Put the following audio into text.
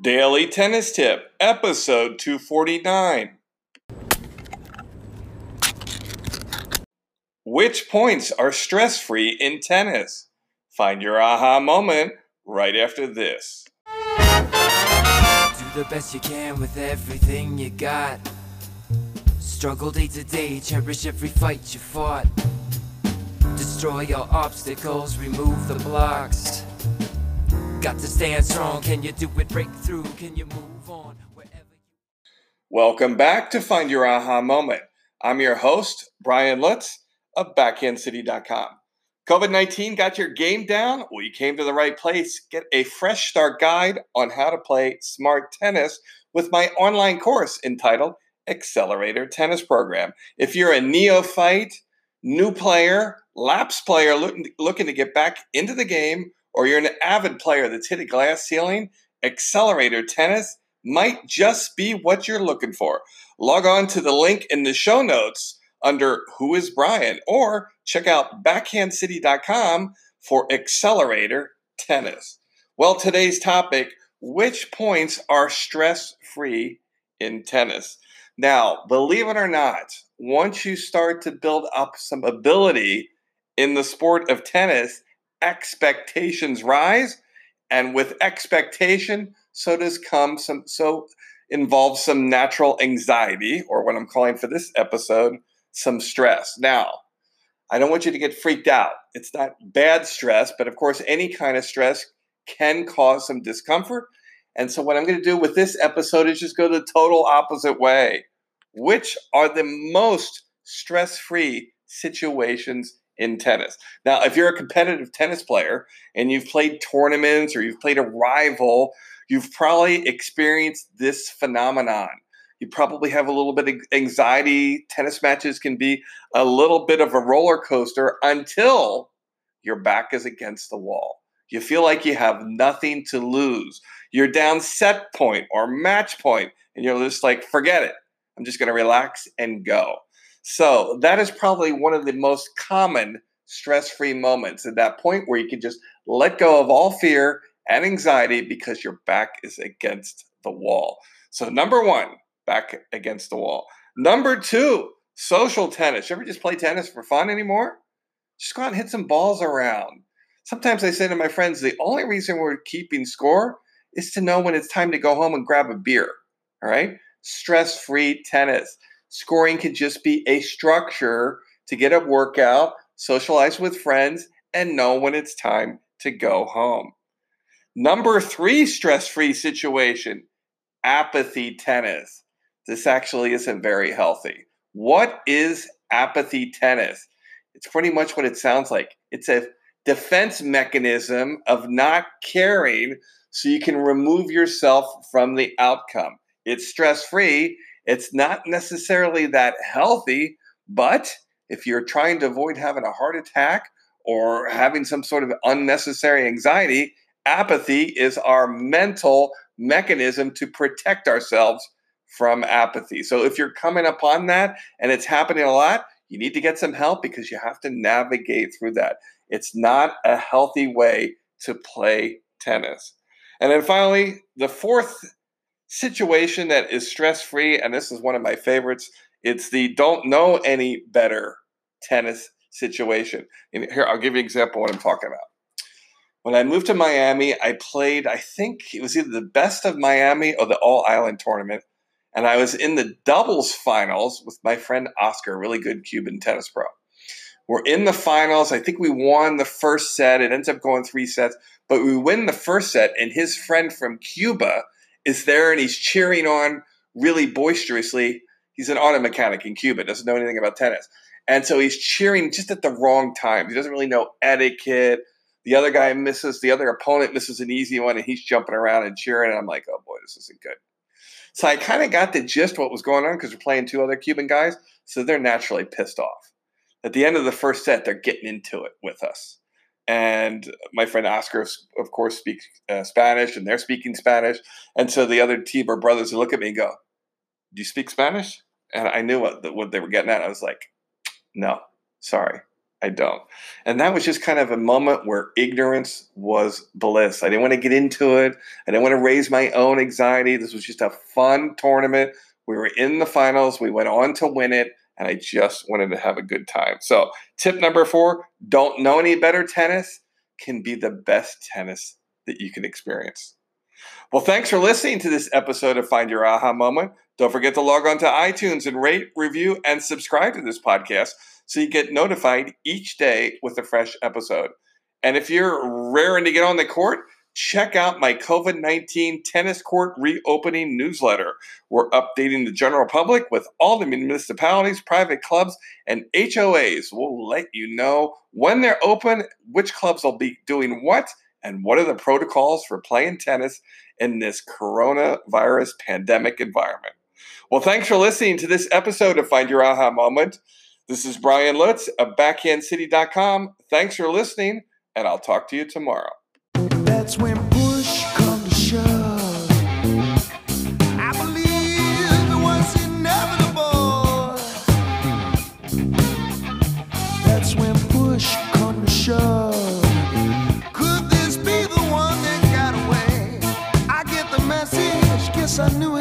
Daily Tennis Tip, episode 249. Which points are stress free in tennis? Find your aha moment right after this. Do the best you can with everything you got. Struggle day to day, cherish every fight you fought. Destroy your obstacles, remove the blocks. Got to stand strong. Can you do it? Break through. Can you move on wherever you Welcome back to Find Your Aha Moment. I'm your host, Brian Lutz of BackhandCity.com. COVID 19 got your game down? Well, you came to the right place. Get a fresh start guide on how to play smart tennis with my online course entitled Accelerator Tennis Program. If you're a neophyte, new player, lapsed player looking to get back into the game, or you're an avid player that's hit a glass ceiling, Accelerator Tennis might just be what you're looking for. Log on to the link in the show notes under Who is Brian or check out backhandcity.com for Accelerator Tennis. Well, today's topic which points are stress free in tennis? Now, believe it or not, once you start to build up some ability in the sport of tennis, expectations rise, and with expectation, so does come some so involves some natural anxiety, or what I'm calling for this episode, some stress. Now, I don't want you to get freaked out. It's not bad stress, but of course, any kind of stress can cause some discomfort. And so, what I'm going to do with this episode is just go the total opposite way. Which are the most stress free situations in tennis? Now, if you're a competitive tennis player and you've played tournaments or you've played a rival, you've probably experienced this phenomenon. You probably have a little bit of anxiety. Tennis matches can be a little bit of a roller coaster until your back is against the wall. You feel like you have nothing to lose. You're down set point or match point, and you're just like, forget it. I'm just going to relax and go. So, that is probably one of the most common stress free moments at that point where you can just let go of all fear and anxiety because your back is against the wall. So, number one, back against the wall. Number two, social tennis. You ever just play tennis for fun anymore? Just go out and hit some balls around. Sometimes I say to my friends, the only reason we're keeping score is to know when it's time to go home and grab a beer. All right? Stress free tennis. Scoring could just be a structure to get a workout, socialize with friends, and know when it's time to go home. Number three stress free situation apathy tennis. This actually isn't very healthy. What is apathy tennis? It's pretty much what it sounds like. It's a defense mechanism of not caring so you can remove yourself from the outcome. It's stress free. It's not necessarily that healthy, but if you're trying to avoid having a heart attack or having some sort of unnecessary anxiety, apathy is our mental mechanism to protect ourselves from apathy. So if you're coming upon that and it's happening a lot, you need to get some help because you have to navigate through that. It's not a healthy way to play tennis. And then finally, the fourth situation that is stress free, and this is one of my favorites, it's the don't know any better tennis situation. And here, I'll give you an example what I'm talking about. When I moved to Miami, I played, I think it was either the best of Miami or the All Island tournament. And I was in the doubles finals with my friend Oscar, really good Cuban tennis pro. We're in the finals. I think we won the first set. It ends up going three sets, but we win the first set, and his friend from Cuba is there and he's cheering on really boisterously. He's an auto mechanic in Cuba, doesn't know anything about tennis. And so he's cheering just at the wrong time. He doesn't really know etiquette. The other guy misses, the other opponent misses an easy one, and he's jumping around and cheering. And I'm like, oh boy, this isn't good. So I kind of got the gist what was going on because we're playing two other Cuban guys. So they're naturally pissed off. At the end of the first set, they're getting into it with us. And my friend Oscar, of course, speaks uh, Spanish, and they're speaking Spanish. And so the other team are brothers who look at me and go, "Do you speak Spanish?" And I knew what what they were getting at. I was like, "No, sorry, I don't. And that was just kind of a moment where ignorance was bliss. I didn't want to get into it. I didn't want to raise my own anxiety. This was just a fun tournament. We were in the finals. We went on to win it. And I just wanted to have a good time. So, tip number four don't know any better tennis can be the best tennis that you can experience. Well, thanks for listening to this episode of Find Your Aha Moment. Don't forget to log on to iTunes and rate, review, and subscribe to this podcast so you get notified each day with a fresh episode. And if you're raring to get on the court, check out my COVID 19 tennis court reopening newsletter. We're updating the general public with all the municipalities, private clubs, and HOAs. We'll let you know when they're open, which clubs will be doing what, and what are the protocols for playing tennis in this coronavirus pandemic environment. Well, thanks for listening to this episode of Find Your Aha Moment. This is Brian Lutz of backhandcity.com. Thanks for listening, and I'll talk to you tomorrow. That's when push comes to shove. I believe it was inevitable. That's when push comes to shove. Could this be the one that got away? I get the message, guess I knew it.